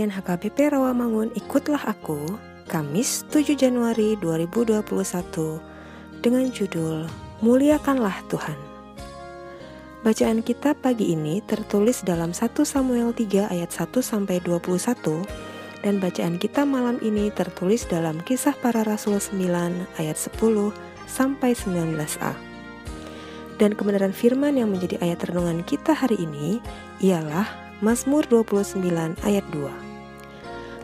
Harian HKBP Rawamangun Ikutlah Aku Kamis 7 Januari 2021 dengan judul Muliakanlah Tuhan. Bacaan kita pagi ini tertulis dalam 1 Samuel 3 ayat 1 sampai 21 dan bacaan kita malam ini tertulis dalam Kisah Para Rasul 9 ayat 10 sampai 19a. Dan kebenaran firman yang menjadi ayat renungan kita hari ini ialah Mazmur 29 ayat 2.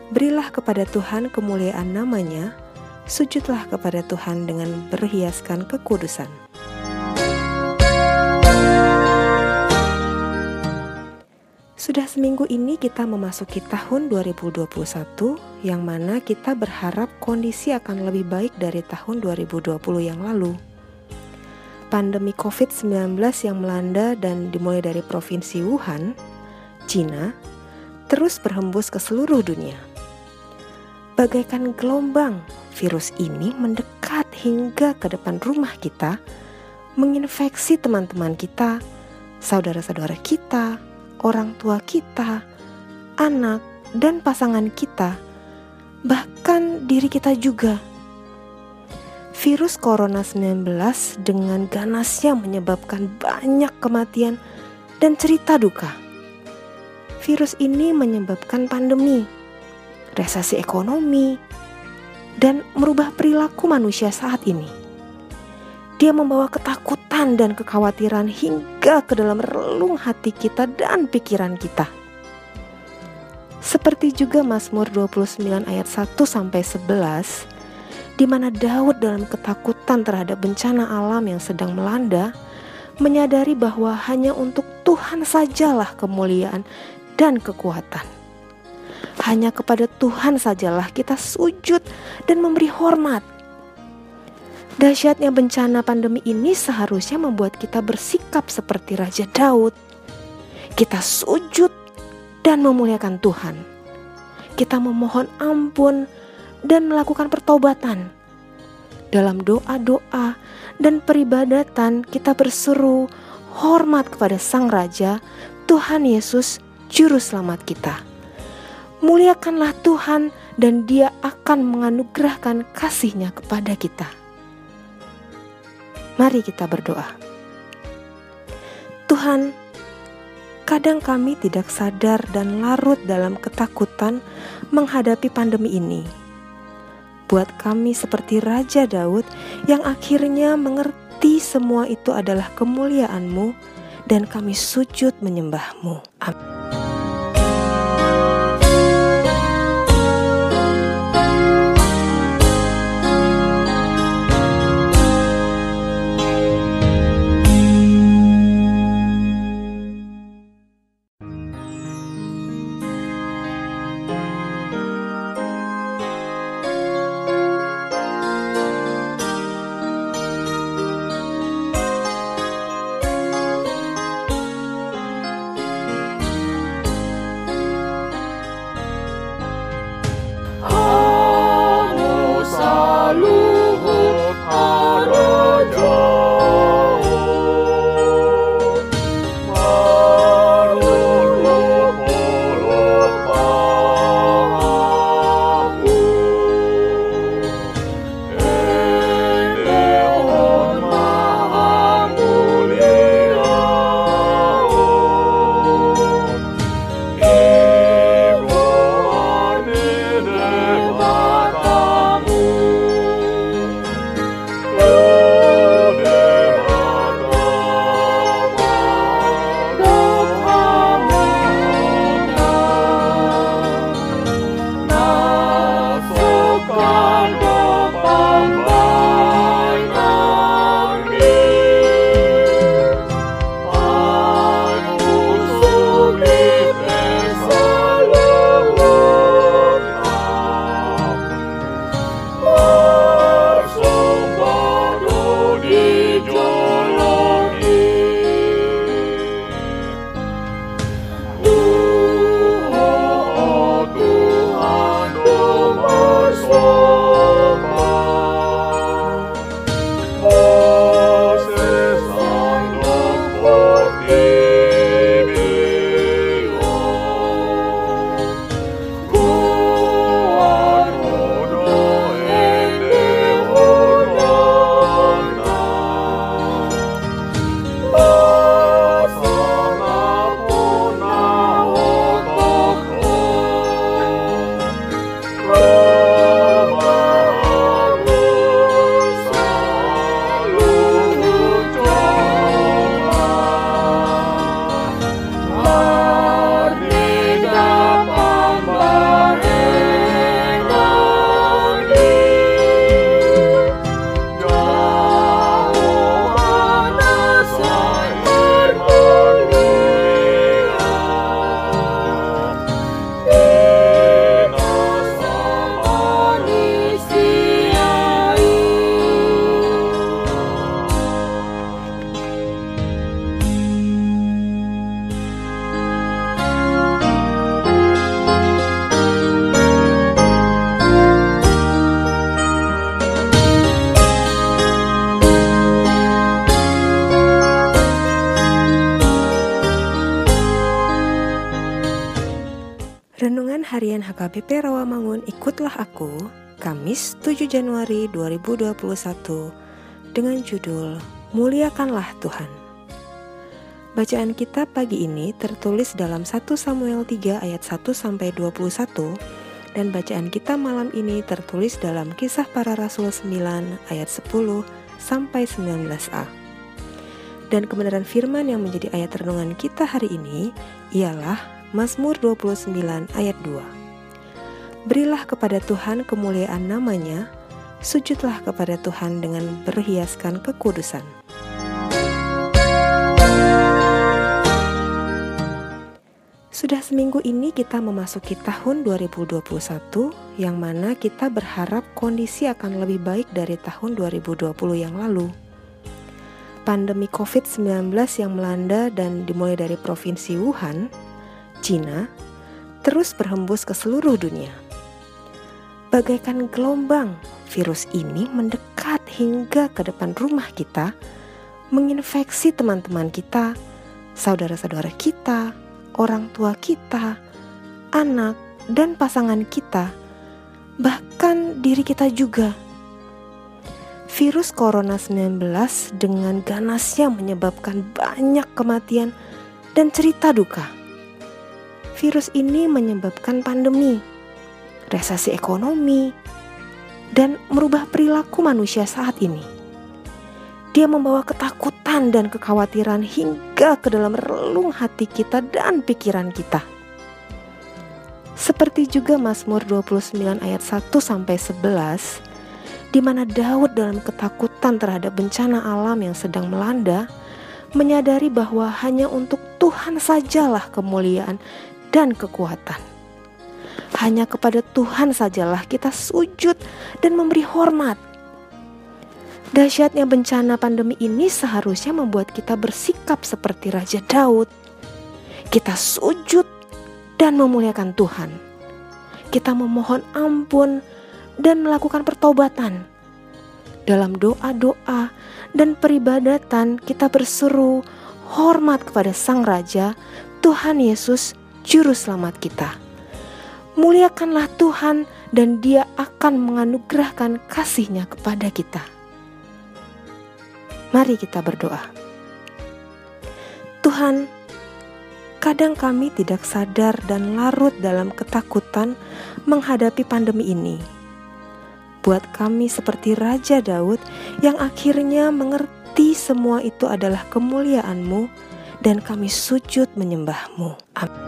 Berilah kepada Tuhan kemuliaan namanya, sujudlah kepada Tuhan dengan berhiaskan kekudusan. Sudah seminggu ini kita memasuki tahun 2021 yang mana kita berharap kondisi akan lebih baik dari tahun 2020 yang lalu. Pandemi COVID-19 yang melanda dan dimulai dari Provinsi Wuhan Cina terus berhembus ke seluruh dunia. Bagaikan gelombang, virus ini mendekat hingga ke depan rumah kita, menginfeksi teman-teman kita, saudara-saudara kita, orang tua kita, anak, dan pasangan kita, bahkan diri kita juga. Virus Corona 19 dengan ganasnya menyebabkan banyak kematian dan cerita duka virus ini menyebabkan pandemi, resesi ekonomi, dan merubah perilaku manusia saat ini. Dia membawa ketakutan dan kekhawatiran hingga ke dalam relung hati kita dan pikiran kita. Seperti juga Mazmur 29 ayat 1 sampai 11 di mana Daud dalam ketakutan terhadap bencana alam yang sedang melanda menyadari bahwa hanya untuk Tuhan sajalah kemuliaan dan kekuatan. Hanya kepada Tuhan sajalah kita sujud dan memberi hormat. Dahsyatnya bencana pandemi ini seharusnya membuat kita bersikap seperti Raja Daud. Kita sujud dan memuliakan Tuhan. Kita memohon ampun dan melakukan pertobatan. Dalam doa-doa dan peribadatan kita berseru hormat kepada Sang Raja, Tuhan Yesus Juru Selamat kita. Muliakanlah Tuhan dan dia akan menganugerahkan kasihnya kepada kita. Mari kita berdoa. Tuhan, kadang kami tidak sadar dan larut dalam ketakutan menghadapi pandemi ini. Buat kami seperti Raja Daud yang akhirnya mengerti semua itu adalah kemuliaan-Mu dan kami sujud menyembah-Mu. Amin. Harian HKBP Rawamangun Ikutlah Aku Kamis 7 Januari 2021 dengan judul Muliakanlah Tuhan Bacaan kita pagi ini tertulis dalam 1 Samuel 3 ayat 1 sampai 21 dan bacaan kita malam ini tertulis dalam Kisah Para Rasul 9 ayat 10 sampai 19a. Dan kebenaran firman yang menjadi ayat renungan kita hari ini ialah Mazmur 29 ayat 2. Berilah kepada Tuhan kemuliaan namanya, sujudlah kepada Tuhan dengan berhiaskan kekudusan. Sudah seminggu ini kita memasuki tahun 2021 yang mana kita berharap kondisi akan lebih baik dari tahun 2020 yang lalu. Pandemi COVID-19 yang melanda dan dimulai dari provinsi Wuhan Cina terus berhembus ke seluruh dunia. Bagaikan gelombang, virus ini mendekat hingga ke depan rumah kita, menginfeksi teman-teman kita, saudara-saudara kita, orang tua kita, anak, dan pasangan kita, bahkan diri kita juga. Virus Corona 19 dengan ganasnya menyebabkan banyak kematian dan cerita duka virus ini menyebabkan pandemi, resesi ekonomi, dan merubah perilaku manusia saat ini. Dia membawa ketakutan dan kekhawatiran hingga ke dalam relung hati kita dan pikiran kita. Seperti juga Mazmur 29 ayat 1 sampai 11 di mana Daud dalam ketakutan terhadap bencana alam yang sedang melanda menyadari bahwa hanya untuk Tuhan sajalah kemuliaan dan kekuatan. Hanya kepada Tuhan sajalah kita sujud dan memberi hormat. Dahsyatnya bencana pandemi ini seharusnya membuat kita bersikap seperti Raja Daud. Kita sujud dan memuliakan Tuhan. Kita memohon ampun dan melakukan pertobatan. Dalam doa-doa dan peribadatan kita berseru hormat kepada Sang Raja, Tuhan Yesus Juru Selamat kita. Muliakanlah Tuhan dan dia akan menganugerahkan kasihnya kepada kita. Mari kita berdoa. Tuhan, kadang kami tidak sadar dan larut dalam ketakutan menghadapi pandemi ini. Buat kami seperti Raja Daud yang akhirnya mengerti semua itu adalah kemuliaan-Mu dan kami sujud menyembah-Mu. Amin.